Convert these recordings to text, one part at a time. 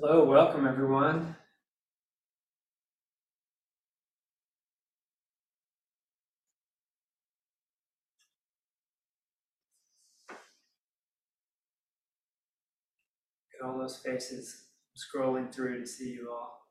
Hello, welcome everyone. Look at all those faces scrolling through to see you all.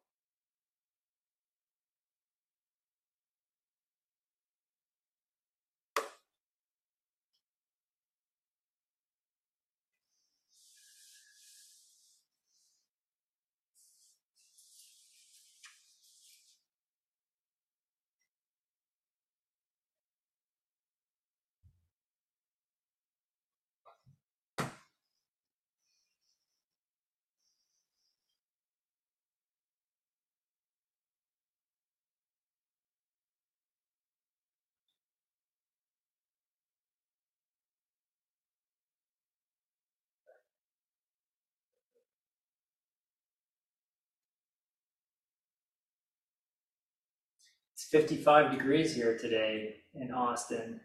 It's 55 degrees here today in Austin.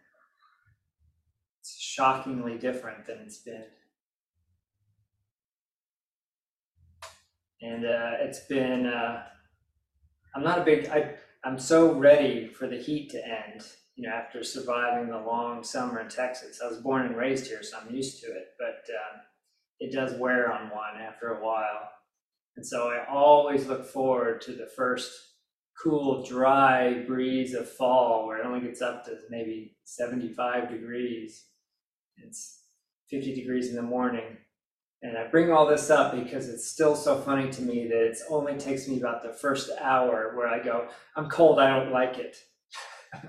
It's shockingly different than it's been. And uh, it's been, uh, I'm not a big, I, I'm so ready for the heat to end, you know, after surviving the long summer in Texas. I was born and raised here, so I'm used to it, but um, it does wear on one after a while. And so I always look forward to the first cool, dry breeze of fall where it only gets up to maybe 75 degrees. It's 50 degrees in the morning. And I bring all this up because it's still so funny to me that it only takes me about the first hour where I go, I'm cold, I don't like it.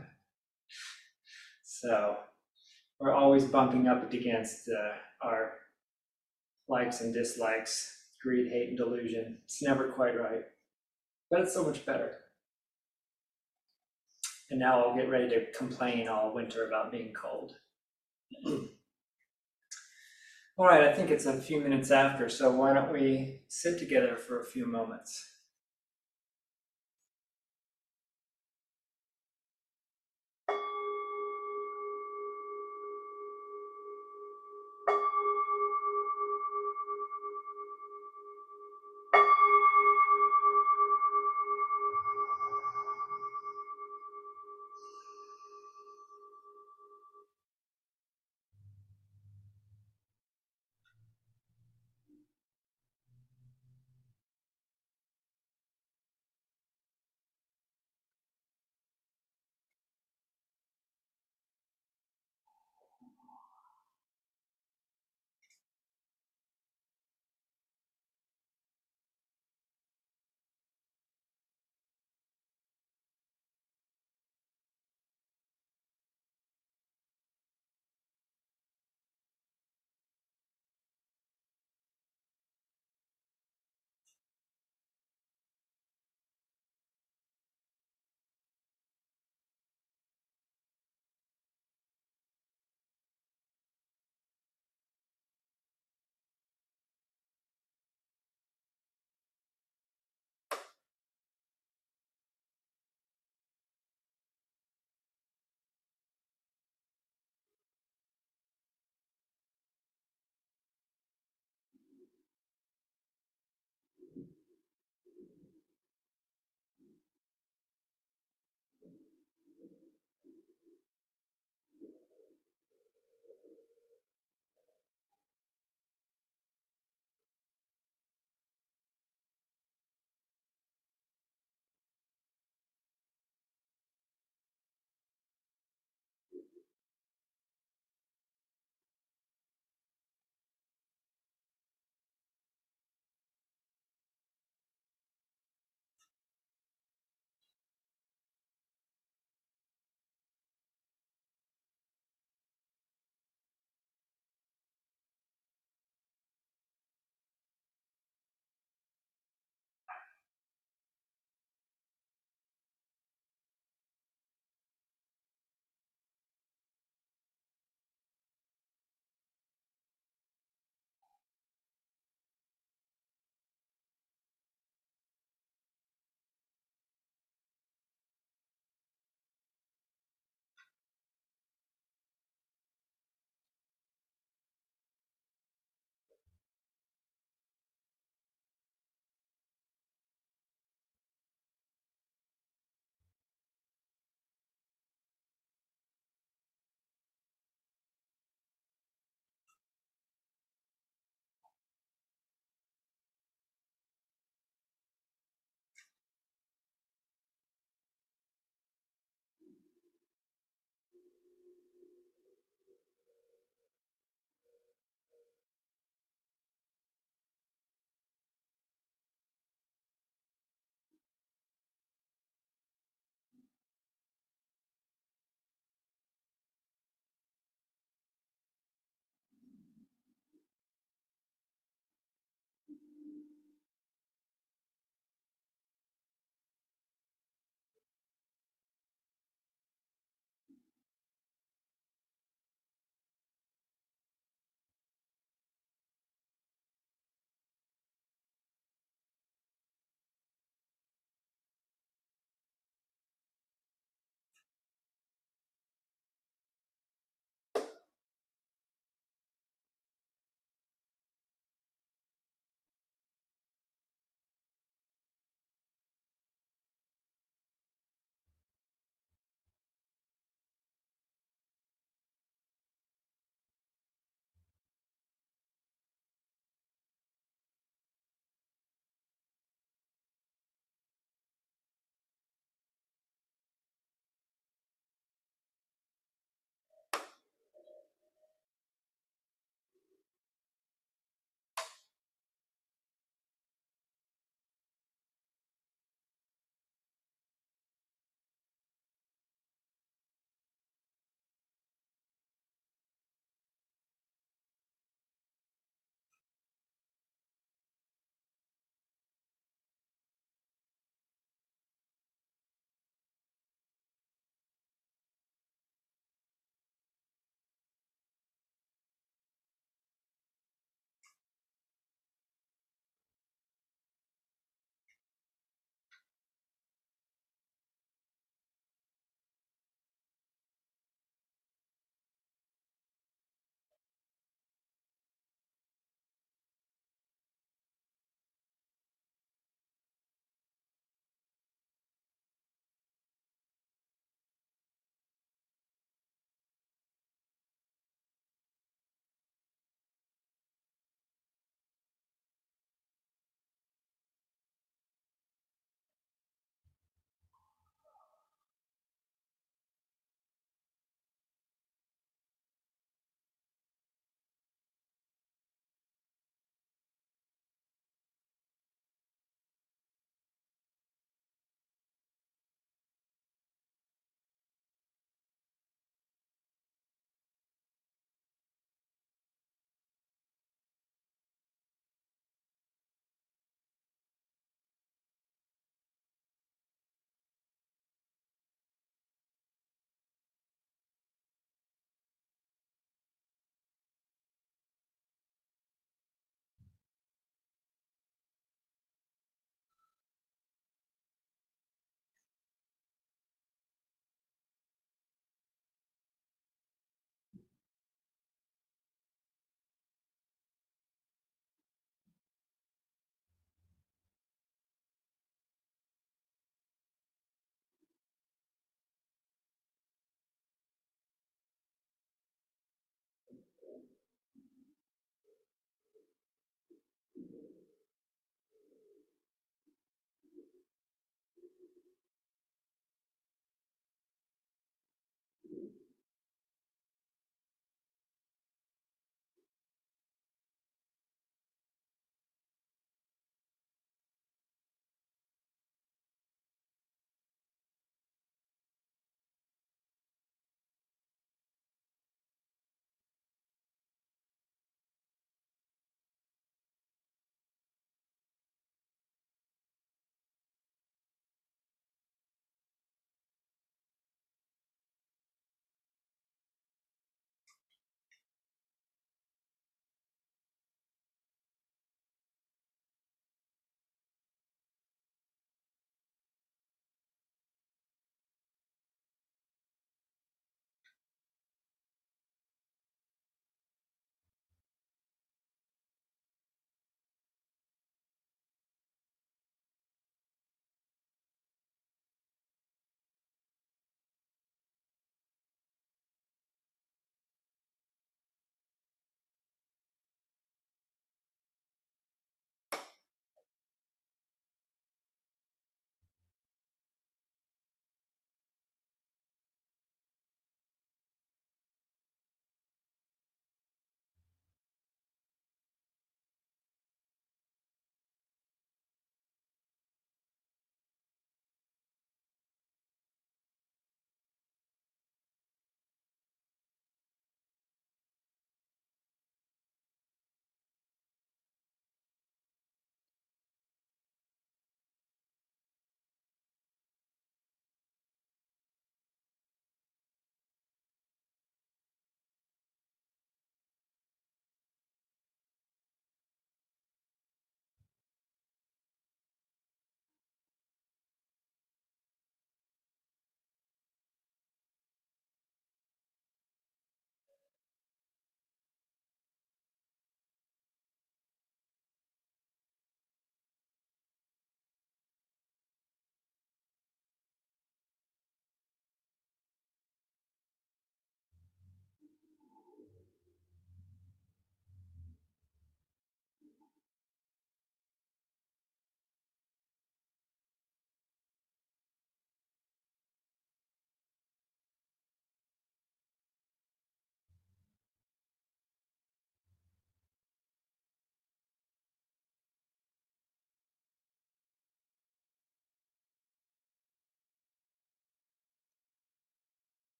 so we're always bumping up against uh, our likes and dislikes, greed, hate, and delusion. It's never quite right, but it's so much better. And now I'll get ready to complain all winter about being cold. all right, I think it's a few minutes after, so why don't we sit together for a few moments?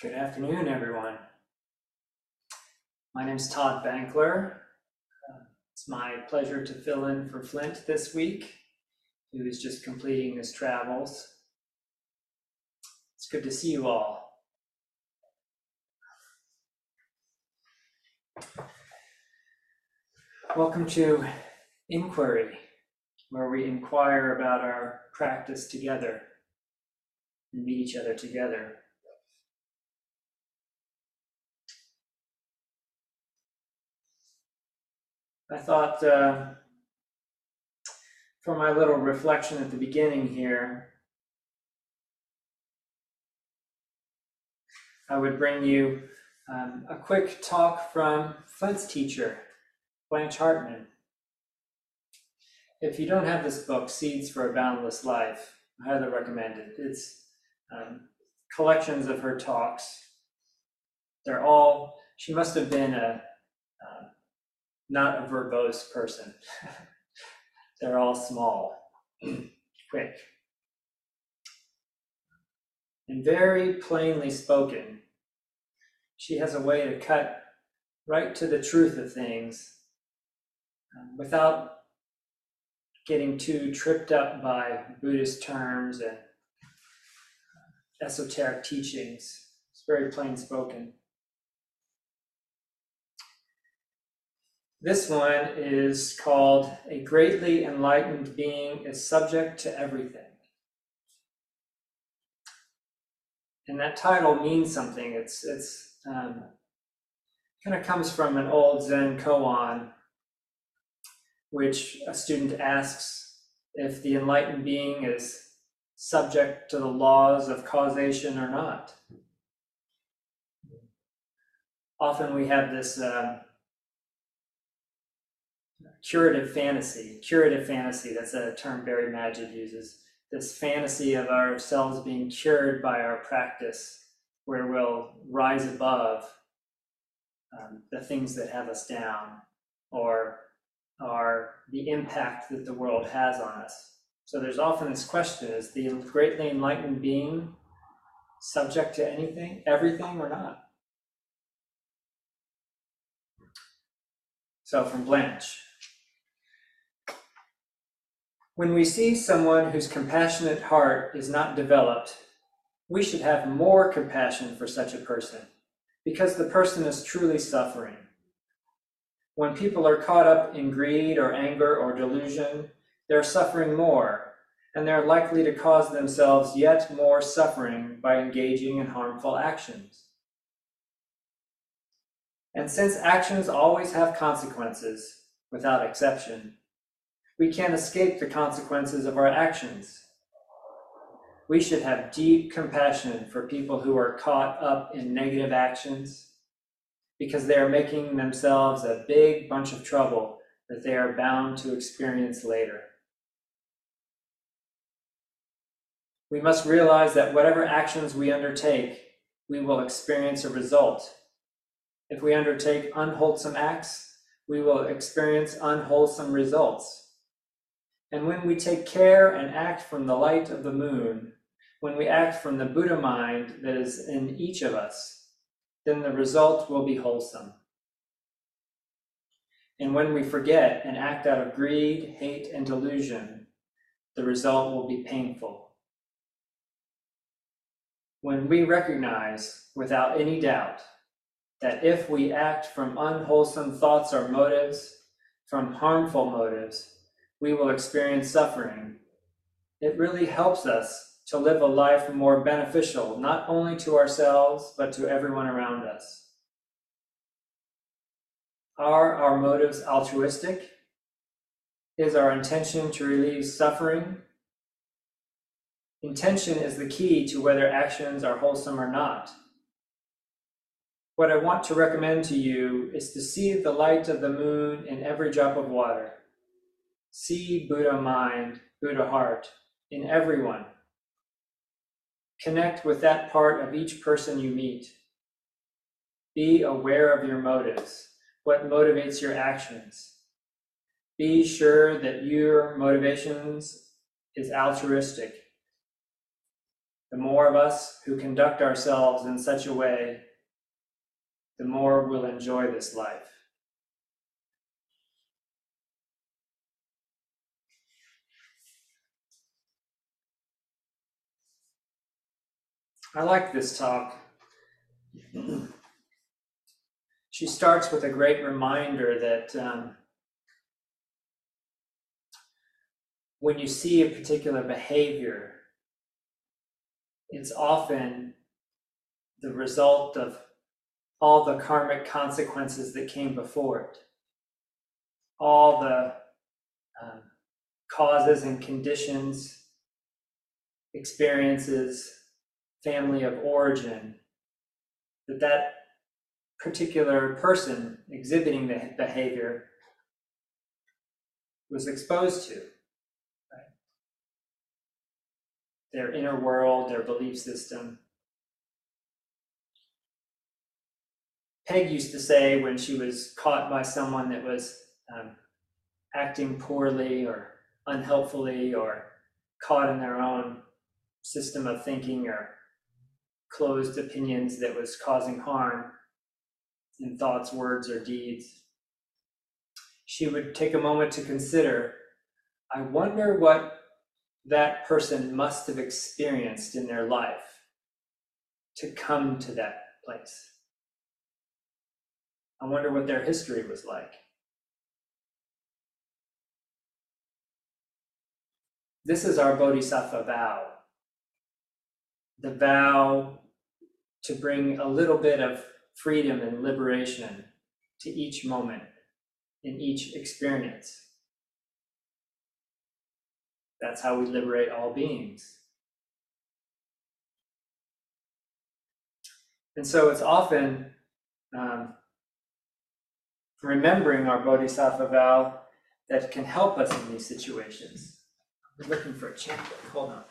Good afternoon, everyone. My name is Todd Bankler. Uh, It's my pleasure to fill in for Flint this week, who is just completing his travels. It's good to see you all. Welcome to Inquiry, where we inquire about our practice together and meet each other together. I thought uh, for my little reflection at the beginning here, I would bring you um, a quick talk from Flint's teacher, Blanche Hartman. If you don't have this book, Seeds for a Boundless Life, I highly recommend it. It's um, collections of her talks. They're all, she must have been a, not a verbose person. They're all small, quick, and very plainly spoken. She has a way to cut right to the truth of things um, without getting too tripped up by Buddhist terms and esoteric teachings. It's very plain spoken. This one is called A Greatly Enlightened Being is Subject to Everything. And that title means something. It's, it's um, kind of comes from an old Zen koan, which a student asks if the enlightened being is subject to the laws of causation or not. Often we have this um, curative fantasy. Curative fantasy, that's a term Barry Magid uses. This fantasy of ourselves being cured by our practice, where we'll rise above um, the things that have us down or are the impact that the world has on us. So there's often this question is the greatly enlightened being subject to anything, everything, or not? So from Blanche. When we see someone whose compassionate heart is not developed, we should have more compassion for such a person because the person is truly suffering. When people are caught up in greed or anger or delusion, they're suffering more, and they're likely to cause themselves yet more suffering by engaging in harmful actions. And since actions always have consequences, without exception, we can't escape the consequences of our actions. We should have deep compassion for people who are caught up in negative actions because they are making themselves a big bunch of trouble that they are bound to experience later. We must realize that whatever actions we undertake, we will experience a result. If we undertake unwholesome acts, we will experience unwholesome results. And when we take care and act from the light of the moon, when we act from the Buddha mind that is in each of us, then the result will be wholesome. And when we forget and act out of greed, hate, and delusion, the result will be painful. When we recognize without any doubt that if we act from unwholesome thoughts or motives, from harmful motives, we will experience suffering. It really helps us to live a life more beneficial, not only to ourselves, but to everyone around us. Are our motives altruistic? Is our intention to relieve suffering? Intention is the key to whether actions are wholesome or not. What I want to recommend to you is to see the light of the moon in every drop of water. See Buddha mind, Buddha heart in everyone. Connect with that part of each person you meet. Be aware of your motives, what motivates your actions. Be sure that your motivations is altruistic. the more of us who conduct ourselves in such a way, the more we'll enjoy this life. I like this talk. she starts with a great reminder that um, when you see a particular behavior, it's often the result of all the karmic consequences that came before it, all the um, causes and conditions, experiences, family of origin that that particular person exhibiting the behavior was exposed to. Right? Their inner world, their belief system. Peg used to say when she was caught by someone that was um, acting poorly or unhelpfully or caught in their own system of thinking or closed opinions that was causing harm in thoughts, words, or deeds. She would take a moment to consider I wonder what that person must have experienced in their life to come to that place. I wonder what their history was like. This is our Bodhisattva vow the vow to bring a little bit of freedom and liberation to each moment in each experience. That's how we liberate all beings. And so it's often um, remembering our Bodhisattva vow that can help us in these situations. We're looking for a champion. Hold on.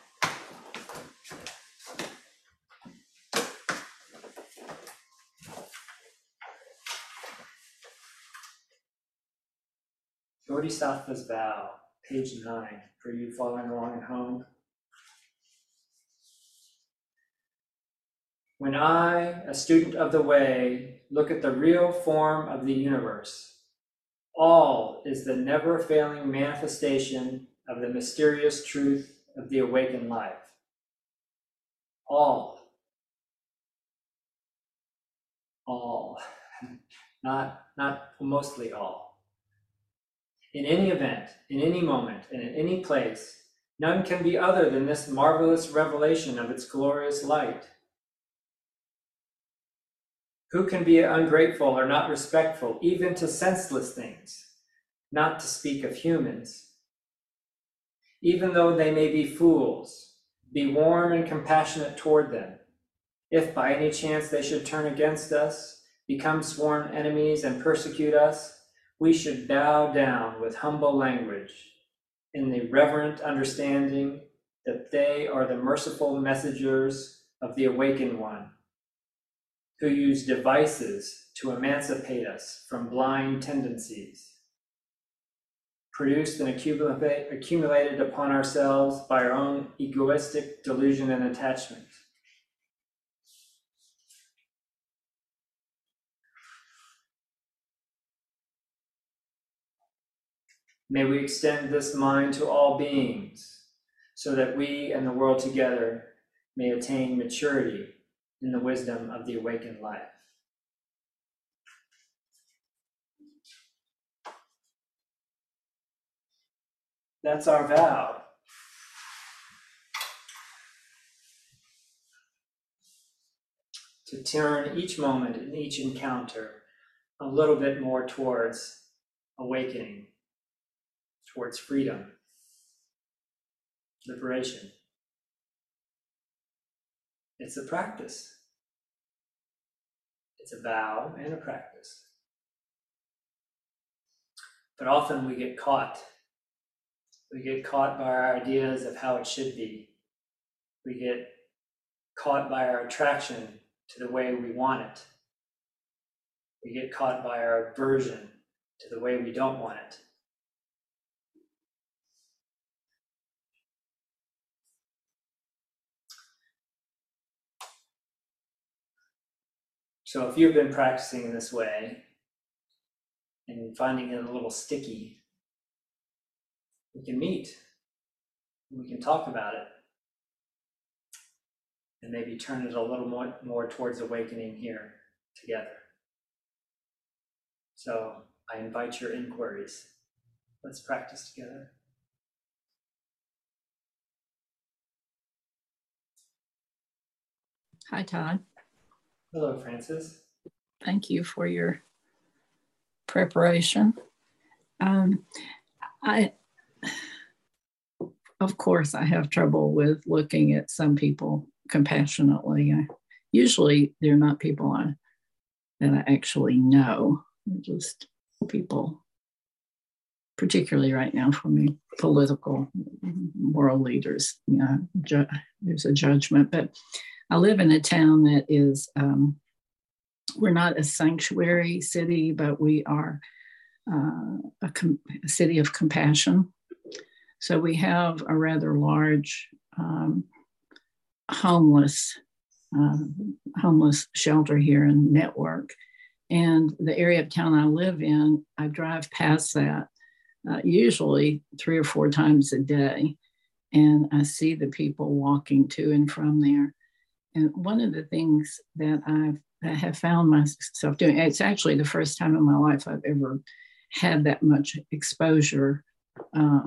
Bodhisattva's Vow, page nine, for you following along at home. When I, a student of the way, look at the real form of the universe, all is the never failing manifestation of the mysterious truth of the awakened life. All. All. Not, not mostly all. In any event, in any moment, and in any place, none can be other than this marvelous revelation of its glorious light. Who can be ungrateful or not respectful, even to senseless things, not to speak of humans? Even though they may be fools, be warm and compassionate toward them. If by any chance they should turn against us, become sworn enemies, and persecute us, we should bow down with humble language in the reverent understanding that they are the merciful messengers of the awakened one, who use devices to emancipate us from blind tendencies, produced and accumulated upon ourselves by our own egoistic delusion and attachment. May we extend this mind to all beings so that we and the world together may attain maturity in the wisdom of the awakened life. That's our vow. To turn each moment and each encounter a little bit more towards awakening towards freedom, liberation. It's a practice. It's a vow and a practice. But often we get caught. We get caught by our ideas of how it should be. We get caught by our attraction to the way we want it. We get caught by our aversion to the way we don't want it. So if you've been practicing in this way and finding it a little sticky, we can meet. We can talk about it. And maybe turn it a little more, more towards awakening here together. So I invite your inquiries. Let's practice together. Hi, Todd. Hello, Francis. Thank you for your preparation. Um, I, of course, I have trouble with looking at some people compassionately. I, usually, they're not people I, that I actually know, they're just people, particularly right now for me, political world leaders. You know, there's a judgment, but I live in a town that is, um, we're not a sanctuary city, but we are uh, a, com- a, city of compassion. So we have a rather large um, homeless uh, homeless shelter here in Network, and the area of town I live in, I drive past that uh, usually three or four times a day, and I see the people walking to and from there. And one of the things that I've I have found myself doing, it's actually the first time in my life I've ever had that much exposure uh,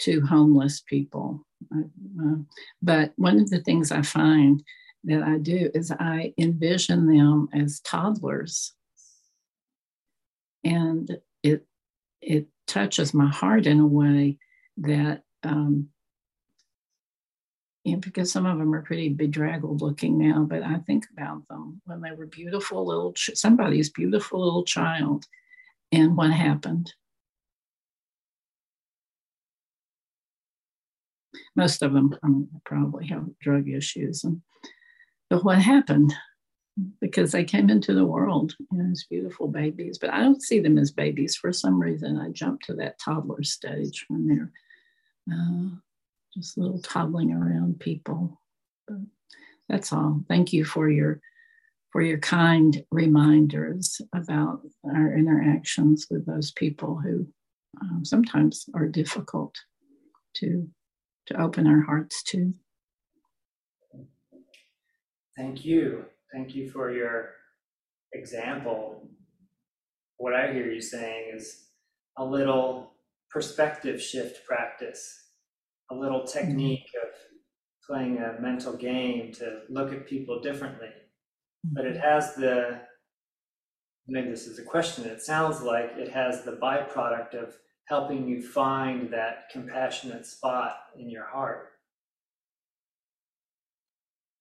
to homeless people. Uh, but one of the things I find that I do is I envision them as toddlers. And it it touches my heart in a way that um, yeah, because some of them are pretty bedraggled looking now, but I think about them when they were beautiful little, ch- somebody's beautiful little child, and what happened. Most of them um, probably have drug issues, and but what happened? Because they came into the world you know, as beautiful babies, but I don't see them as babies for some reason. I jump to that toddler stage when they're uh, just little toddling around people. But that's all. Thank you for your for your kind reminders about our interactions with those people who um, sometimes are difficult to to open our hearts to. Thank you. Thank you for your example. What I hear you saying is a little perspective shift practice a little technique of playing a mental game to look at people differently. But it has the, maybe this is a question, it sounds like it has the byproduct of helping you find that compassionate spot in your heart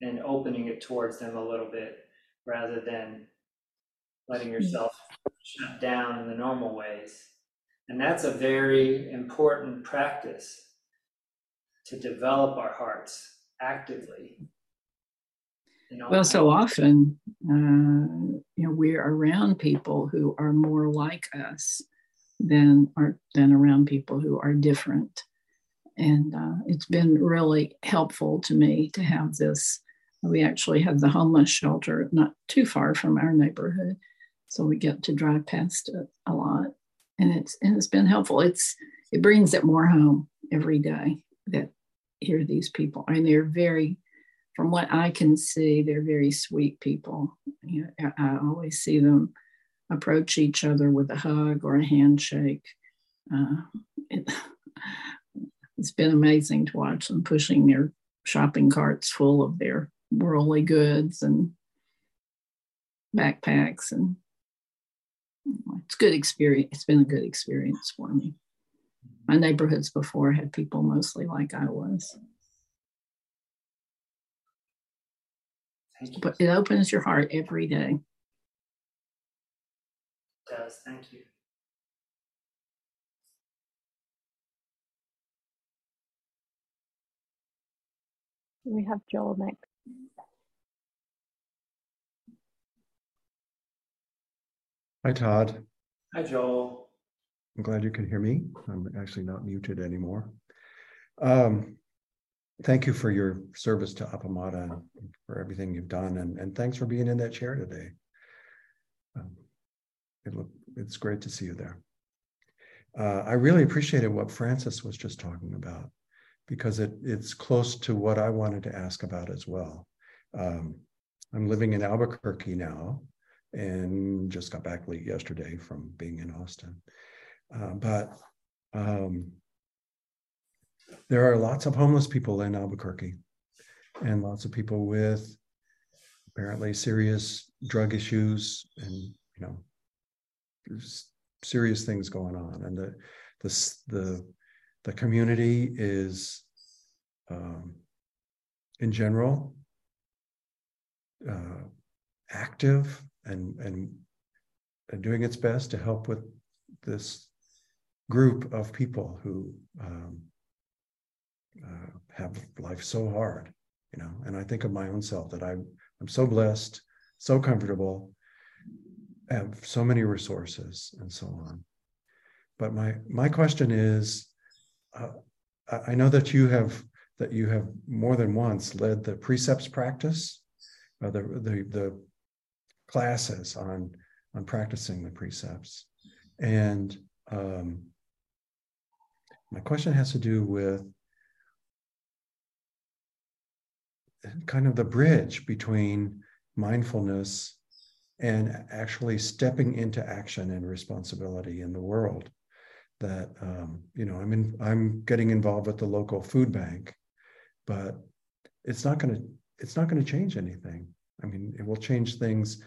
and opening it towards them a little bit rather than letting mm-hmm. yourself shut down in the normal ways. And that's a very important practice to develop our hearts actively. well, so often, uh, you know, we're around people who are more like us than are than around people who are different, and uh, it's been really helpful to me to have this. We actually have the homeless shelter not too far from our neighborhood, so we get to drive past it a lot, and it's and it's been helpful. It's it brings it more home every day that hear these people. And they're very from what i can see they're very sweet people. You know, i always see them approach each other with a hug or a handshake. Uh, it, it's been amazing to watch them pushing their shopping carts full of their worldly goods and backpacks and it's good experience it's been a good experience for me my neighborhoods before had people mostly like I was. But it opens your heart every day. It does. Thank you. We have Joel next. Hi, Todd. Hi, Joel. I'm glad you can hear me. I'm actually not muted anymore. Um, thank you for your service to Appamada and for everything you've done. And, and thanks for being in that chair today. Um, It look, it's great to see you there. Uh, I really appreciated what Francis was just talking about because it, it's close to what I wanted to ask about as well. Um, I'm living in Albuquerque now and just got back late yesterday from being in Austin. Uh, but um, there are lots of homeless people in Albuquerque and lots of people with apparently serious drug issues and you know there's serious things going on. And the the the, the community is um, in general uh, active and, and and doing its best to help with this group of people who um, uh, have life so hard you know? And i think of my own self that i i'm so blessed so comfortable have so many resources and so on. But my my question is uh, I- i know that you have that you have more than once led the precepts practice uh, the the the classes on on practicing the precepts. And um my question has to do with kind of the bridge between mindfulness and actually stepping into action and responsibility in the world that um, you know i'm in i'm getting involved with the local food bank but it's not going to it's not going to change anything. I mean it will change things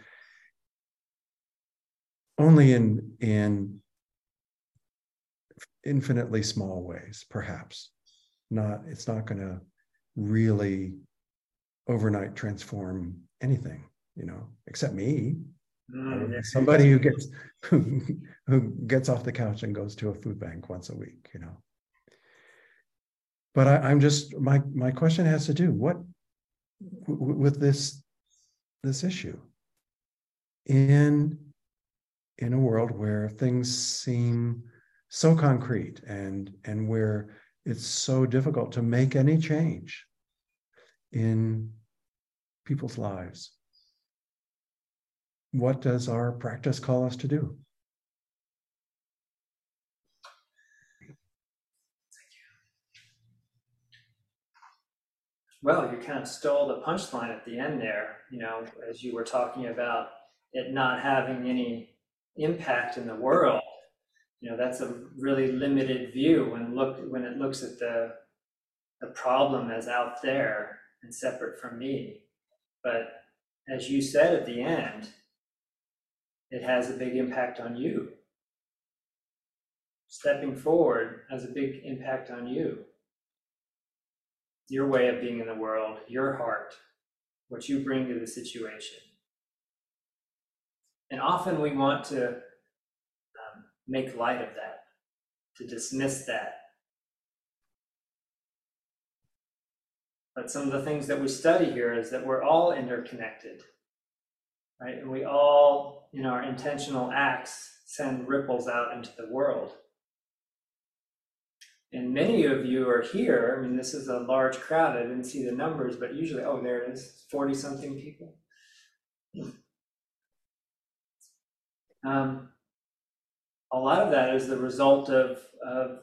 only in in infinitely small ways perhaps not it's not going to really overnight transform anything, you know, except me. Mm, yeah. Somebody who gets who, who gets off the couch and goes to a food bank once a week, you know. But I, I'm just my my question has to do what w- with this this issue in in a world where things seem so concrete and and where it's so difficult to make any change in people's lives. What does our practice call us to do? Well, you kind of stole the punchline at the end there, you know, as you were talking about it not having any impact in the world. You know, that's a really limited view when look when it looks at the the problem as out there and separate from me. But as you said at the end, it has a big impact on you. Stepping forward has a big impact on you your way of being in the world, your heart, what you bring to the situation. And often we want to make light of that, to dismiss that. But some of the things that we study here is that we're all interconnected, right? And we all, in our intentional acts, send ripples out into the world. And many of you are here. I mean, this is a large crowd. I didn't see the numbers, but usually, oh, there it is 40 something people. Um, a lot of that is the result of, of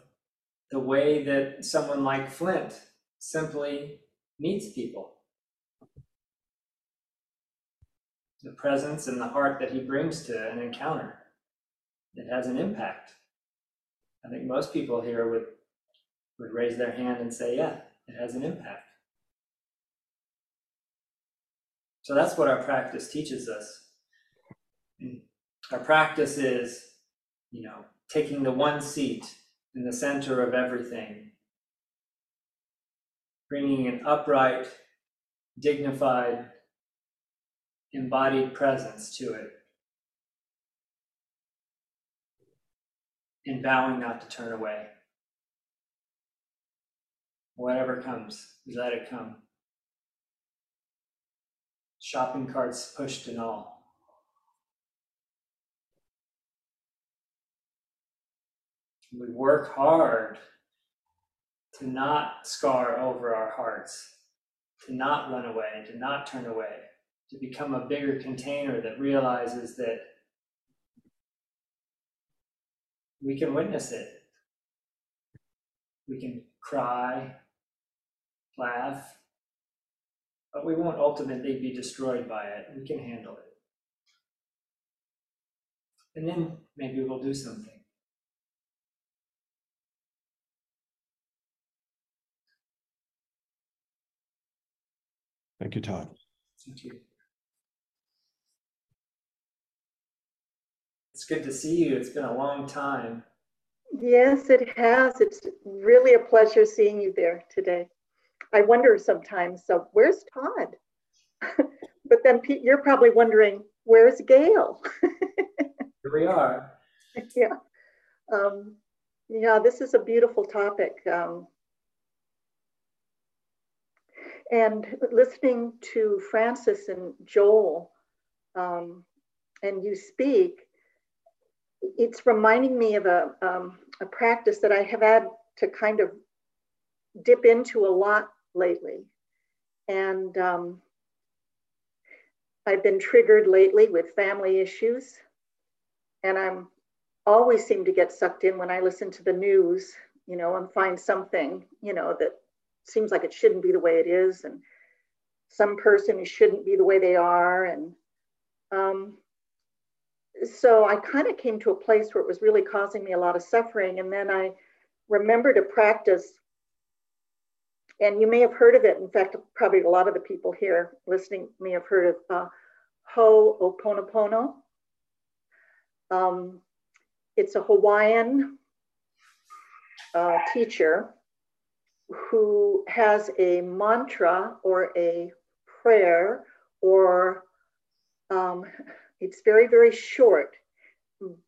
the way that someone like Flint simply meets people. The presence and the heart that he brings to an encounter. It has an impact. I think most people here would would raise their hand and say, yeah, it has an impact. So that's what our practice teaches us. Our practice is, you know, taking the one seat in the center of everything, bringing an upright, dignified, embodied presence to it, and vowing not to turn away whatever comes, let it come. Shopping carts pushed and all. We work hard to not scar over our hearts, to not run away, to not turn away, to become a bigger container that realizes that we can witness it. We can cry, laugh, but we won't ultimately be destroyed by it. We can handle it. And then maybe we'll do something. Thank you, Todd. Thank you. It's good to see you. It's been a long time. Yes, it has. It's really a pleasure seeing you there today. I wonder sometimes, so where's Todd? but then Pete, you're probably wondering, where's Gail? Here we are. yeah. Um, yeah, this is a beautiful topic. Um, and listening to Francis and Joel um, and you speak, it's reminding me of a, um, a practice that I have had to kind of dip into a lot lately. And um, I've been triggered lately with family issues. And I'm always seem to get sucked in when I listen to the news, you know, and find something, you know, that seems like it shouldn't be the way it is. And some person shouldn't be the way they are. And um, so I kind of came to a place where it was really causing me a lot of suffering. And then I remembered a practice, and you may have heard of it. In fact, probably a lot of the people here listening may have heard of uh, Ho'oponopono. Um, it's a Hawaiian uh, teacher who has a mantra or a prayer or um, it's very, very short,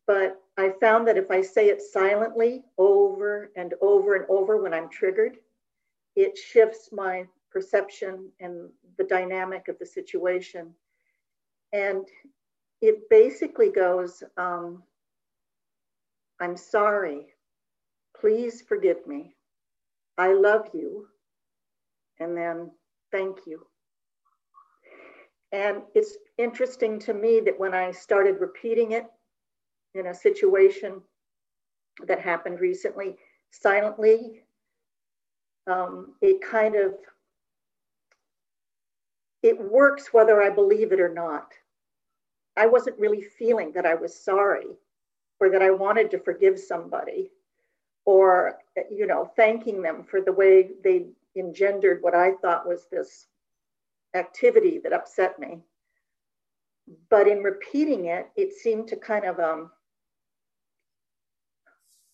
but I found that if I say it silently over and over and over when I'm triggered, it shifts my perception and the dynamic of the situation. And it basically goes, um, I'm sorry. Please forgive me. I love you. And then thank you. And it's interesting to me that when I started repeating it in a situation that happened recently, silently, um, it kind of it works whether I believe it or not. I wasn't really feeling that I was sorry or that I wanted to forgive somebody or you know thanking them for the way they engendered what I thought was this activity that upset me. But in repeating it, it seemed to kind of um,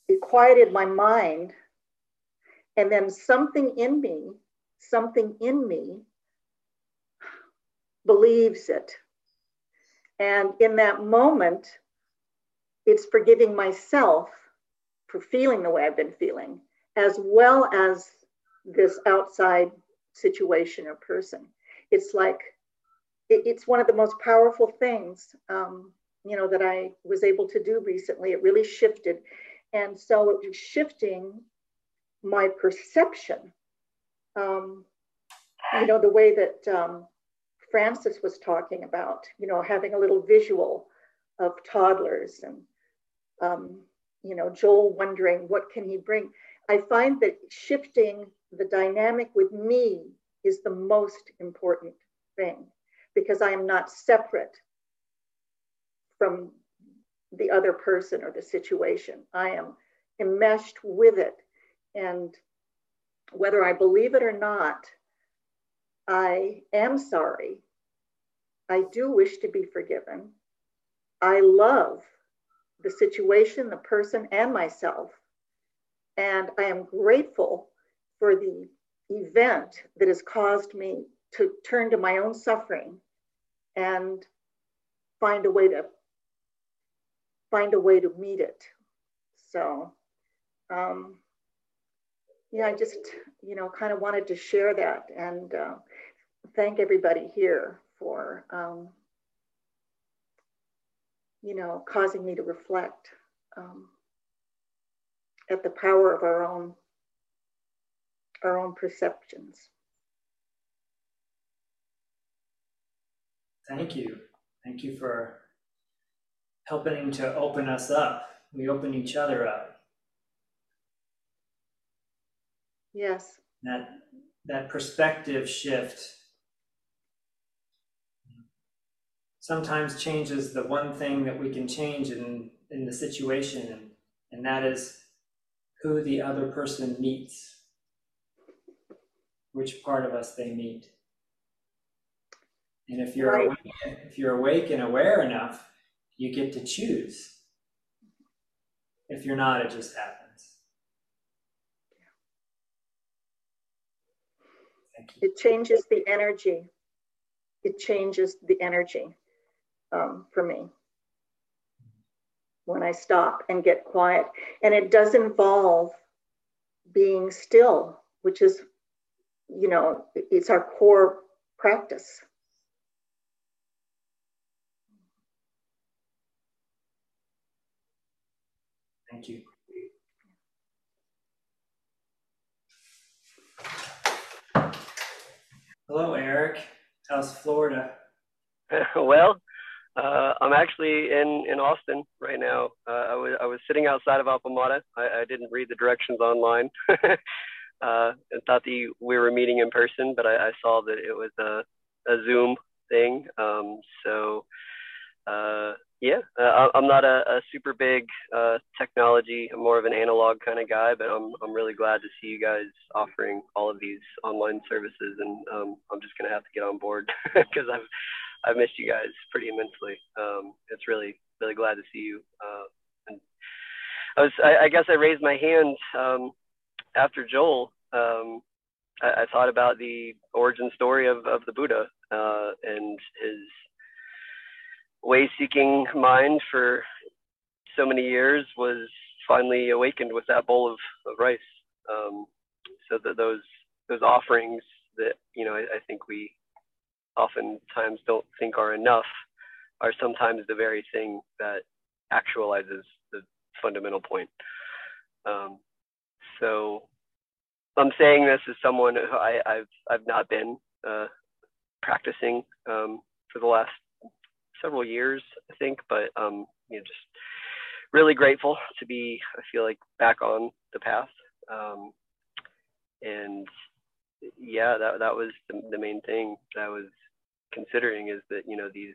it quieted my mind. And then something in me, something in me believes it. And in that moment, it's forgiving myself for feeling the way I've been feeling, as well as this outside situation or person. It's like it, it's one of the most powerful things um, you know that i was able to do recently. It really shifted. And so it was shifting my perception um, you know the way that um, francis was talking about you know having a little visual of toddlers and um, you know joel wondering what can he bring i find that shifting the dynamic with me is the most important thing because I am not separate from the other person or the situation. I am enmeshed with it. And whether I believe it or not, I am sorry. I do wish to be forgiven. I love the situation, the person, and myself. And I am grateful for the event that has caused me to turn to my own suffering and find a way to find a way to meet it so um, yeah i just you know kind of wanted to share that and uh, thank everybody here for um, you know causing me to reflect um, at the power of our own our own perceptions. Thank you. Thank you for helping to open us up we open each other up. Yes. That that perspective shift sometimes changes the one thing that we can change in, in the situation, and, and that is who the other person meets, which part of us they meet. And if you're Right. awake, if you're awake and aware enough, you get to choose. If you're not, it just happens. It changes the energy. It changes the energy um, for me when I stop and get quiet. And it does involve being still, which is, you know, it's our core practice. Thank you. Hello, Eric. How's Florida? well, uh, I'm actually in, in Austin right now. Uh, I was I was sitting outside of Appamada. I, I didn't read the directions online uh, and thought that we were meeting in person, but I, I saw that it was a, a Zoom thing. Um, so uh, yeah, uh, I'm not a, a super big uh, technology. I'm more of an analog kind of guy, but I'm I'm really glad to see you guys offering all of these online services, and um, I'm just gonna have to get on board because I've I've missed you guys pretty immensely. Um, it's really really glad to see you. Uh, and I was I, I guess I raised my hand um, after Joel. Um, I, I thought about the origin story of of the Buddha uh, and his way seeking mind for so many years was finally awakened with that bowl of, of rice. Um, so that those those offerings that you know I, I think we oftentimes don't think are enough are sometimes the very thing that actualizes the fundamental point. Um, so I'm saying this as someone who I, have I've not been uh, practicing um, for the last several years, I think, but um, you know, just really grateful to be, I feel like, back on the path. Um, and yeah, that that was the, the main thing that was considering is that you know these,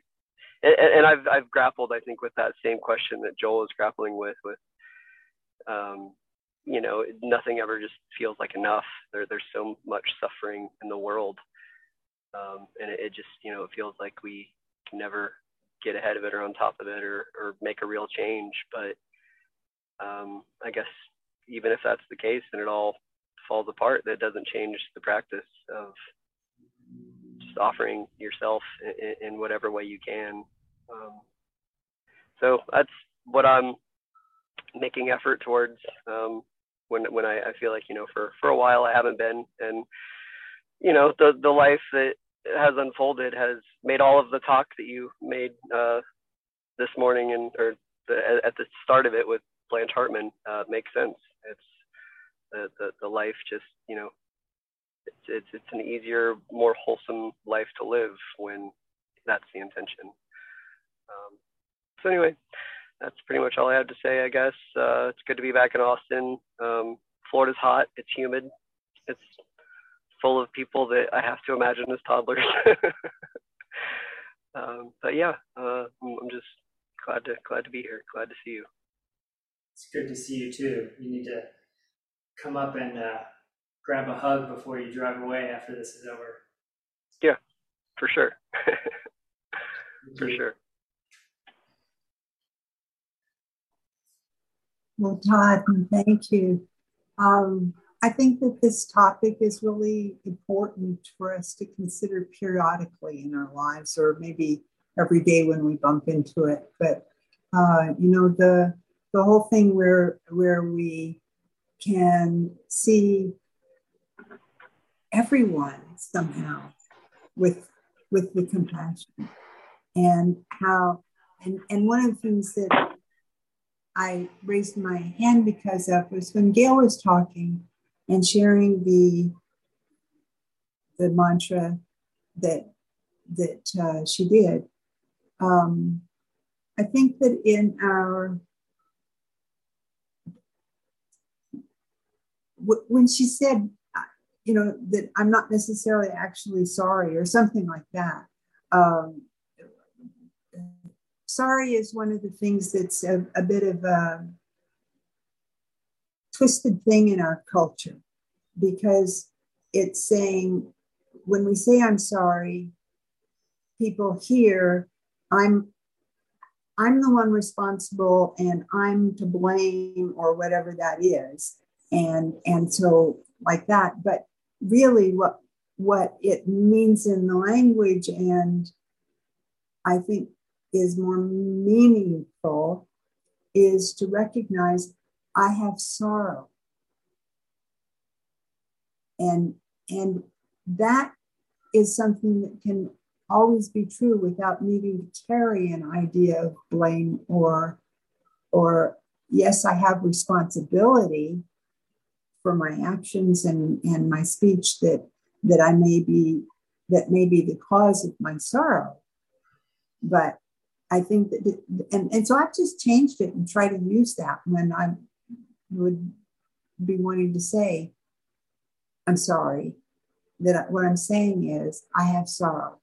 and, and I've I've grappled, I think, with that same question that Joel is grappling with, with um, you know, nothing ever just feels like enough. There, there's so much suffering in the world, um, and it, it just, you know, it feels like we can never get ahead of it or on top of it or, or make a real change. But um, I guess even if that's the case and it all falls apart, that doesn't change the practice of offering yourself in, in whatever way you can. Um, so that's what I'm making effort towards um, when when I, I feel like you know for for a while I haven't been and you know the the life that has unfolded has made all of the talk that you made uh, this morning and or the, at the start of it with Blanche Hartman uh, make sense. It's the, the the life just you know it's, it's it's an easier, more wholesome life to live when that's the intention. Um, so anyway, that's pretty much all I have to say. I guess uh, it's good to be back in Austin. Um, Florida's hot. It's humid. It's full of people that I have to imagine as toddlers. um, but yeah, uh, I'm just glad to glad to be here. Glad to see you. It's good to see you too. You need to come up and uh, grab a hug before you drive away after this is over. Yeah, for sure. for sure. Well, Todd, thank you. Um, I think that this topic is really important for us to consider periodically in our lives, or maybe every day when we bump into it. But uh, you know, the the whole thing where where we can see everyone somehow with with the compassion and how and, and one of the things that I raised my hand because of was when Gail was talking and sharing the the mantra that that uh, she did. Um, I think that in our when she said you know, that I'm not necessarily actually sorry or something like that. Um, sorry is one of the things that's a, a bit of a twisted thing in our culture because it's saying when we say I'm sorry, people hear I'm I'm the one responsible and I'm to blame or whatever that is. And and so like that. But really what what it means in the language and I think is more meaningful is to recognize I have sorrow. And and that is something that can always be true without needing to carry an idea of blame or or yes i have responsibility for my actions and and my speech that that i may be that may be the cause of my sorrow. But i think that and, and so i've just changed it and try to use that when i would be wanting to say i'm sorry that what i'm saying is i have sorrow.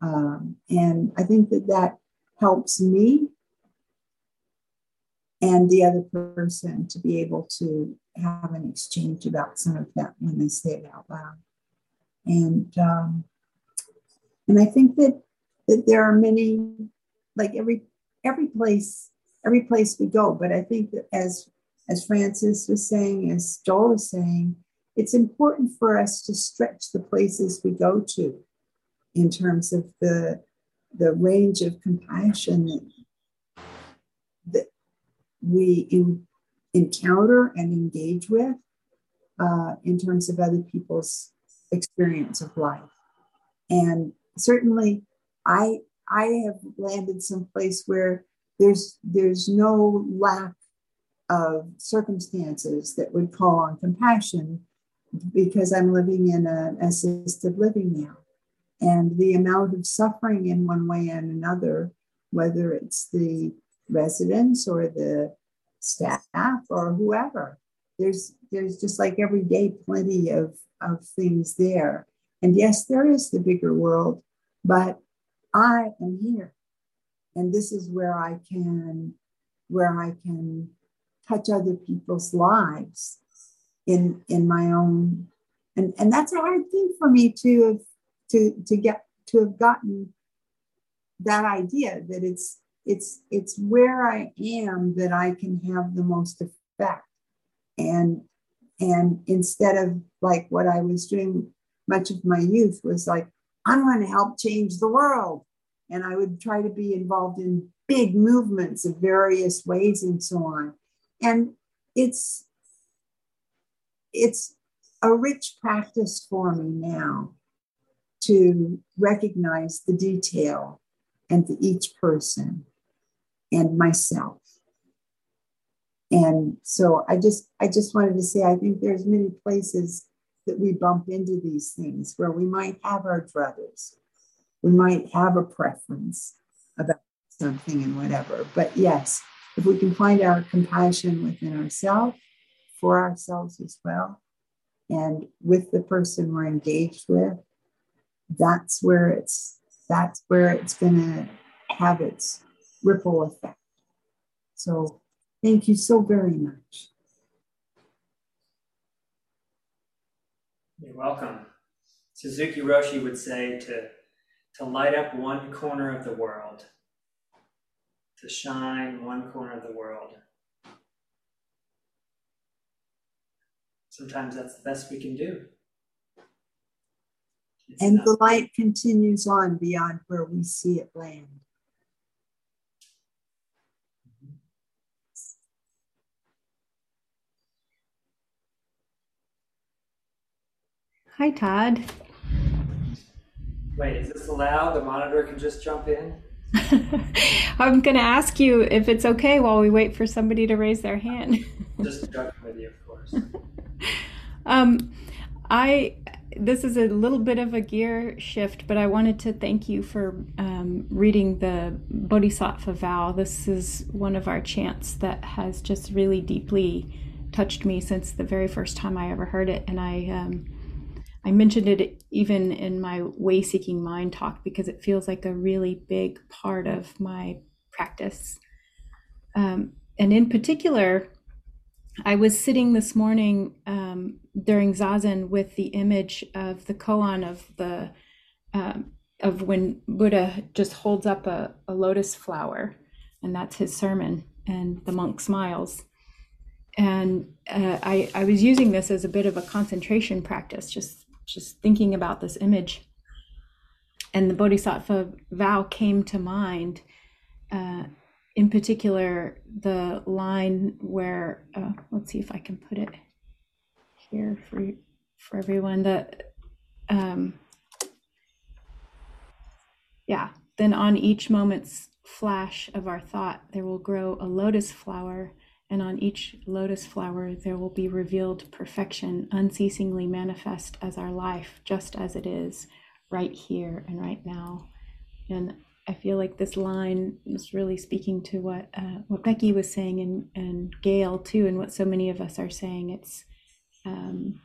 Um, and I think that that helps me and the other person to be able to have an exchange about some of that when they say it out loud. And um, and I think that that there are many, like every every place, every place we go. But I think that as as Francis was saying, as Joel was saying, it's important for us to stretch the places we go to in terms of the, the range of compassion that, that we encounter and engage with uh, in terms of other people's experience of life. And certainly, I I have landed someplace where there's there's no lack of circumstances that would call on compassion because I'm living in an assisted living now and the amount of suffering in one way and another, whether it's the residents or the staff or whoever. There's there's just like every day plenty of, of things there. And yes, there is the bigger world, but I am here. And this is where I can where I can touch other people's lives in in my own and and that's a hard thing for me to have to to get to have gotten that idea that it's it's it's where I am that I can have the most effect. And and instead of like what I was doing much of my youth was like, I'm going to help change the world. And I would try to be involved in big movements of various ways and so on. And it's it's a rich practice for me now to recognize the detail and the each person and myself. And so i just i just wanted to say i think there's many places that we bump into these things where we might have our druthers. We might have a preference about something and whatever. But yes if we can find our compassion within ourselves for ourselves as well and with the person we're engaged with that's where it's that's where it's to have its ripple effect. So thank you so very much. You're welcome. Suzuki Roshi would say to, to light up one corner of the world, to shine one corner of the world. Sometimes that's the best we can do and the light continues on beyond where we see it land. Hi, Todd. Wait, is this allowed? The monitor can just jump in? I'm going to ask you if it's okay while we wait for somebody to raise their hand. just joking with you, of course. um, I this is a little bit of a gear shift, but I wanted to thank you for um, reading the Bodhisattva vow. This is one of our chants that has just really deeply touched me since the very first time I ever heard it, and I um, I mentioned it even in my way seeking mind talk because it feels like a really big part of my practice. Um, and in particular, I was sitting this morning um, during zazen with the image of the koan of the um, of when Buddha just holds up a, a lotus flower, and that's his sermon, and the monk smiles. And uh, I, I was using this as a bit of a concentration practice, just just thinking about this image. And the Bodhisattva vow came to mind. Uh, in particular, the line where uh, let's see if I can put it here for for everyone. That um, yeah. Then on each moment's flash of our thought, there will grow a lotus flower, and on each lotus flower, there will be revealed perfection, unceasingly manifest as our life, just as it is right here and right now. And I feel like this line is really speaking to what uh, what Becky was saying and and Gail too, and what so many of us are saying. It's um,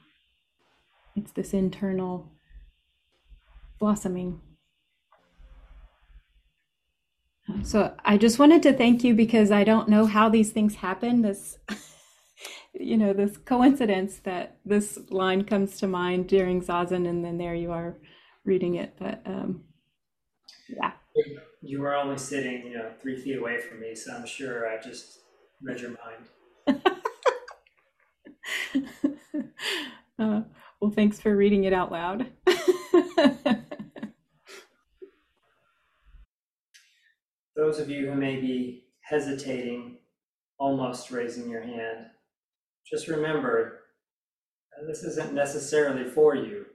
it's this internal blossoming. So I just wanted to thank you because I don't know how these things happen. This, you know, this coincidence that this line comes to mind during zazen, and then there you are reading it. But um, yeah. You were only sitting, you know, three feet away from me, so I'm sure I just read your mind. uh, well, thanks for reading it out loud. Those of you who may be hesitating, almost raising your hand, just remember this isn't necessarily for you.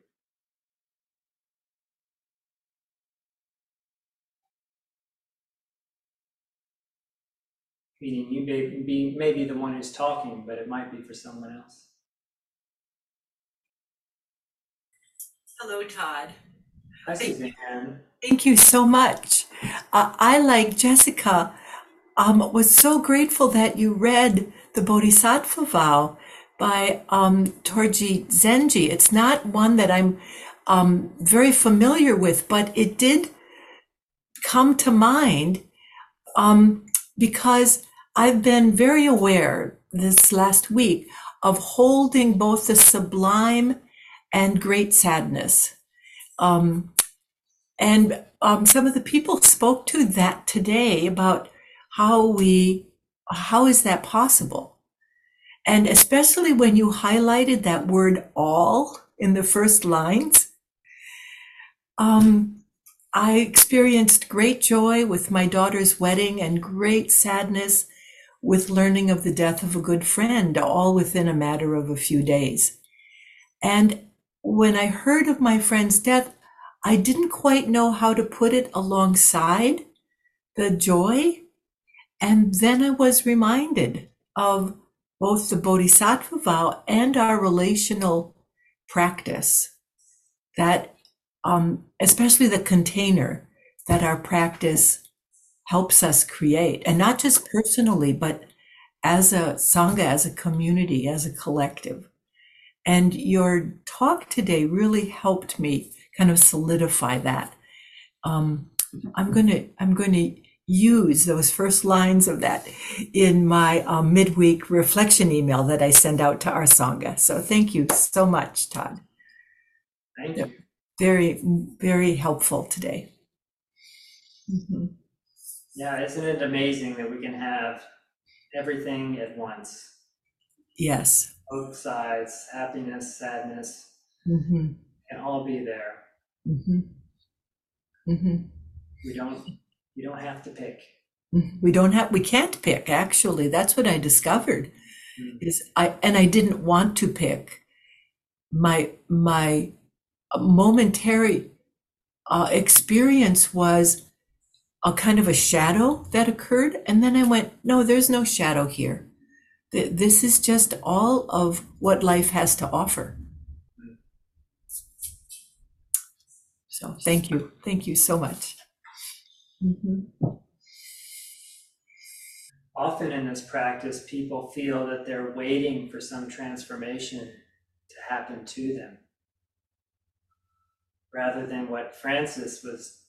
Meaning you may be, may be the one who's talking, but it might be for someone else. Hello, Todd. Hi, Suzanne. Thank you so much. Uh, I, like Jessica, um, was so grateful that you read the Bodhisattva vow by um, Torei Zenji. It's not one that I'm um, very familiar with, but it did come to mind um, because I've been very aware this last week of holding both the sublime and great sadness. Um, and um, some of the people spoke to that today about how we, how is that possible? And especially when you highlighted that word all in the first lines, um, I experienced great joy with my daughter's wedding and great sadness with learning of the death of a good friend, all within a matter of a few days. And when I heard of my friend's death, I didn't quite know how to put it alongside the joy. And then I was reminded of both the Bodhisattva vow and our relational practice that, um, especially the container that our practice helps us create, and not just personally, but as a Sangha, as a community, as a collective. And your talk today really helped me kind of solidify that. Um, I'm going to, I'm going to use those first lines of that in my um, midweek reflection email that I send out to our Sangha. So thank you so much, Todd. Thank you. Very, very helpful today. Mm-hmm. Yeah, isn't it amazing that we can have everything at once? Yes. Both sides, happiness, sadness, mm-hmm. can all be there. Mm-hmm. Mm-hmm. We don't. We don't have to pick. Mm-hmm. We don't have. We can't pick. Actually, that's what I discovered. Mm-hmm. Is I and I didn't want to pick. My my momentary uh, experience was a kind of a shadow that occurred, and then I went, no, there's no shadow here. This is just all of what life has to offer. So thank you. Thank you so much. Mm-hmm. often in this practice, people feel that they're waiting for some transformation to happen to them, rather than what Francis was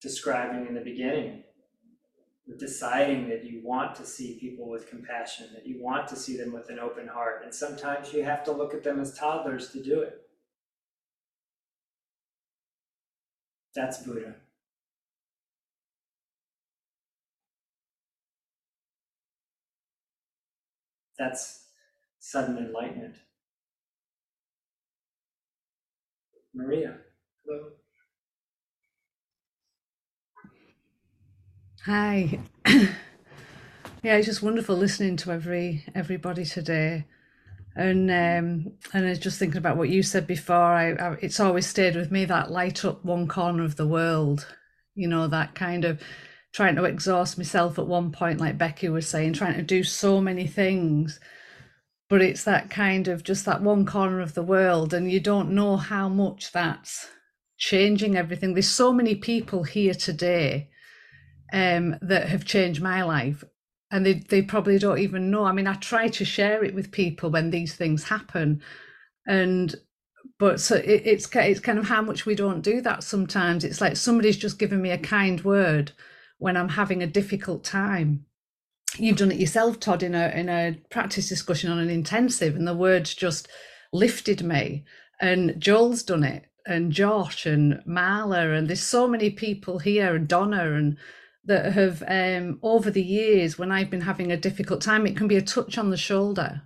describing in the beginning deciding that you want to see people with compassion, that you want to see them with an open heart. And sometimes you have to look at them as toddlers to do it. That's Buddha. That's sudden enlightenment. Maria, hello. Hi. yeah, it's just wonderful listening to every everybody today. And um, and just thinking about what you said before. I, I, it's always stayed with me that light up one corner of the world. You know that kind of trying to exhaust myself at one point, like Becky was saying, trying to do so many things. But it's that kind of just that one corner of the world, and you don't know how much that's changing everything. There's so many people here today um, that have changed my life and they, they probably don't even know. I mean i try to share it with people when these things happen. And but so it, it's it's kind of how much we don't do that sometimes. It's like somebody's just given me a kind word when i'm having a difficult time. You've done it yourself todd in a in a practice discussion on an intensive and the words just lifted me. And joel's done it and josh and marla and there's so many people here and donna and that have um, over the years when i've been having a difficult time it can be a touch on the shoulder.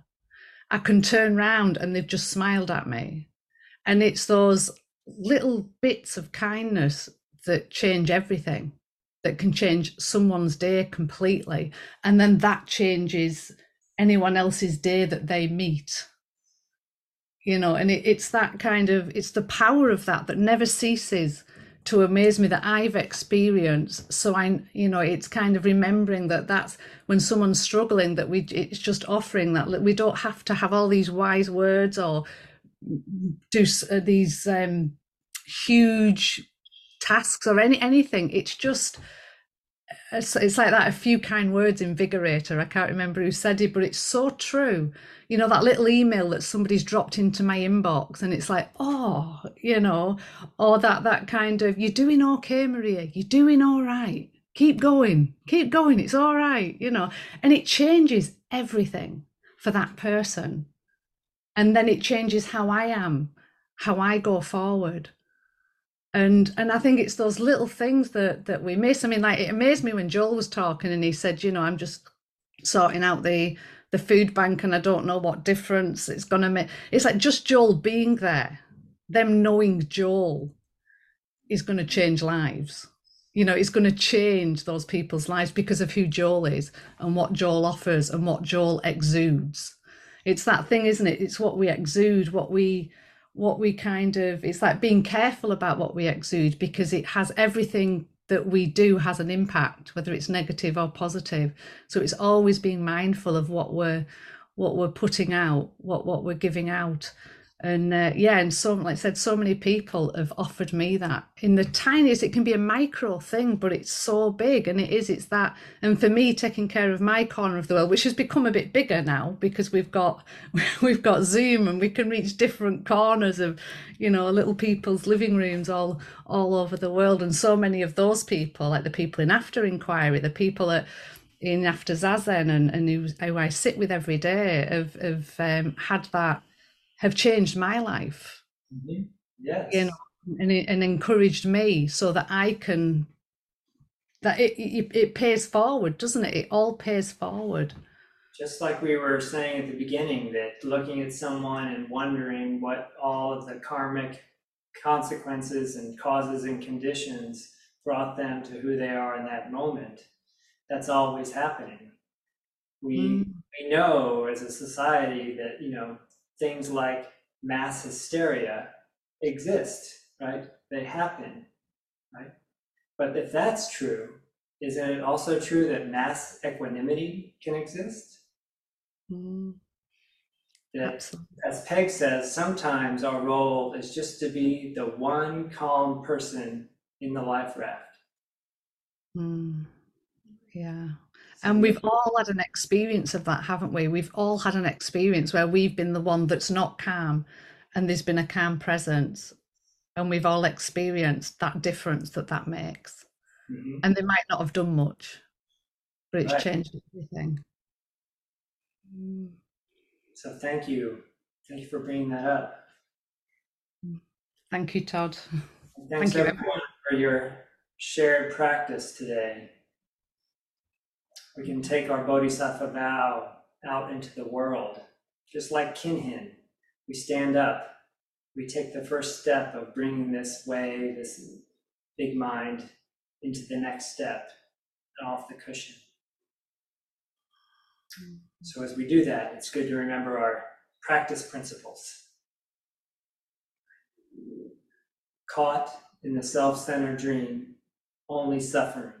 I can turn round and they've just smiled at me. And it's those little bits of kindness that change everything that can change someone's day completely. And then that changes anyone else's day that they meet. You know and it, it's that kind of it's the power of that that never ceases to amaze me that I've experienced. So I, you know, it's kind of remembering that that's when someone's struggling that we, it's just offering that we don't have to have all these wise words or do uh, these um, huge tasks or any anything. It's just it's, it's like that a few kind words invigorator. I can't remember who said it but it's so true. You know that little email that somebody's dropped into my inbox and it's like oh you know or that that kind of you're doing okay maria. You're doing all right. Keep going. Keep going. It's all right you know. And it changes everything for that person. And then it changes how i am how i go forward and and I think it's those little things that that we miss. I mean, like it amazed me when Joel was talking and he said, you know, I'm just sorting out the the food bank and I don't know what difference it's gonna make. It's like just Joel being there, them knowing Joel is gonna change lives. You know, it's to change those people's lives because of who Joel is and what Joel offers and what Joel exudes. It's that thing, isn't it? It's what we exude, what we what we kind of it's like being careful about what we exude because it has everything that we do has an impact whether it's negative or positive. So it's always being mindful of what we're what we're putting out what what we're giving out and uh, yeah and so like i said so many people have offered me that. In the tiniest it can be a micro thing but it's so big and it is it's that. And for me taking care of my corner of the world which has become a bit bigger now because we've got we've got zoom and we can reach different corners of you know little people's living rooms all all over the world. And so many of those people like the people in after inquiry the people that in after zazen and, and who, who i sit with every day have, have um, had that have changed my life. Mm-hmm. Yes. You know, and, and encouraged me so that I can that it, it it pays forward, doesn't it? It all pays forward. Just like we were saying at the beginning, that looking at someone and wondering what all of the karmic consequences and causes and conditions brought them to who they are in that moment. That's always happening. We mm. we know as a society that you know things like mass hysteria exist, right? They happen, right? But if that's true, isn't it also true that mass equanimity can exist? Mm. That, Absolutely. as Peg says, sometimes our role is just to be the one calm person in the life raft. Mm. Yeah. And we've all had an experience of that, haven't we? We've all had an experience where we've been the one that's not calm and there's been a calm presence. And we've all experienced that difference that that makes. Mhm. And they might not have done much, but it's Right. changed everything. Mm. So thank you. Thank you for bringing that up. Thank you, Todd. And Thanks Thank you, everyone for your shared practice today. We can take our Bodhisattva vow out into the world, just like Kinhin. We stand up. We take the first step of bringing this way, this big mind, into the next step and off the cushion. So as we do that, it's good to remember our practice principles. Caught in the self-centered dream, only suffering.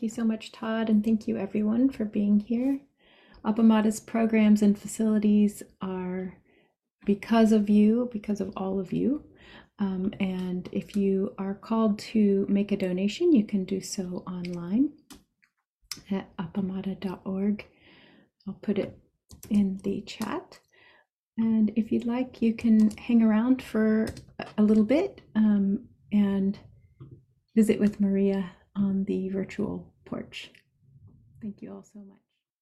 Thank you so much, Todd, and thank you everyone for being here. Appamada's programs and facilities are because of you, because of all of you. Um, and if you are called to make a donation, you can do so online at appamada.org. I'll put it in the chat. And if you'd like, you can hang around for a- a little bit um, and visit with Maria on the virtual porch. Thank you all so much.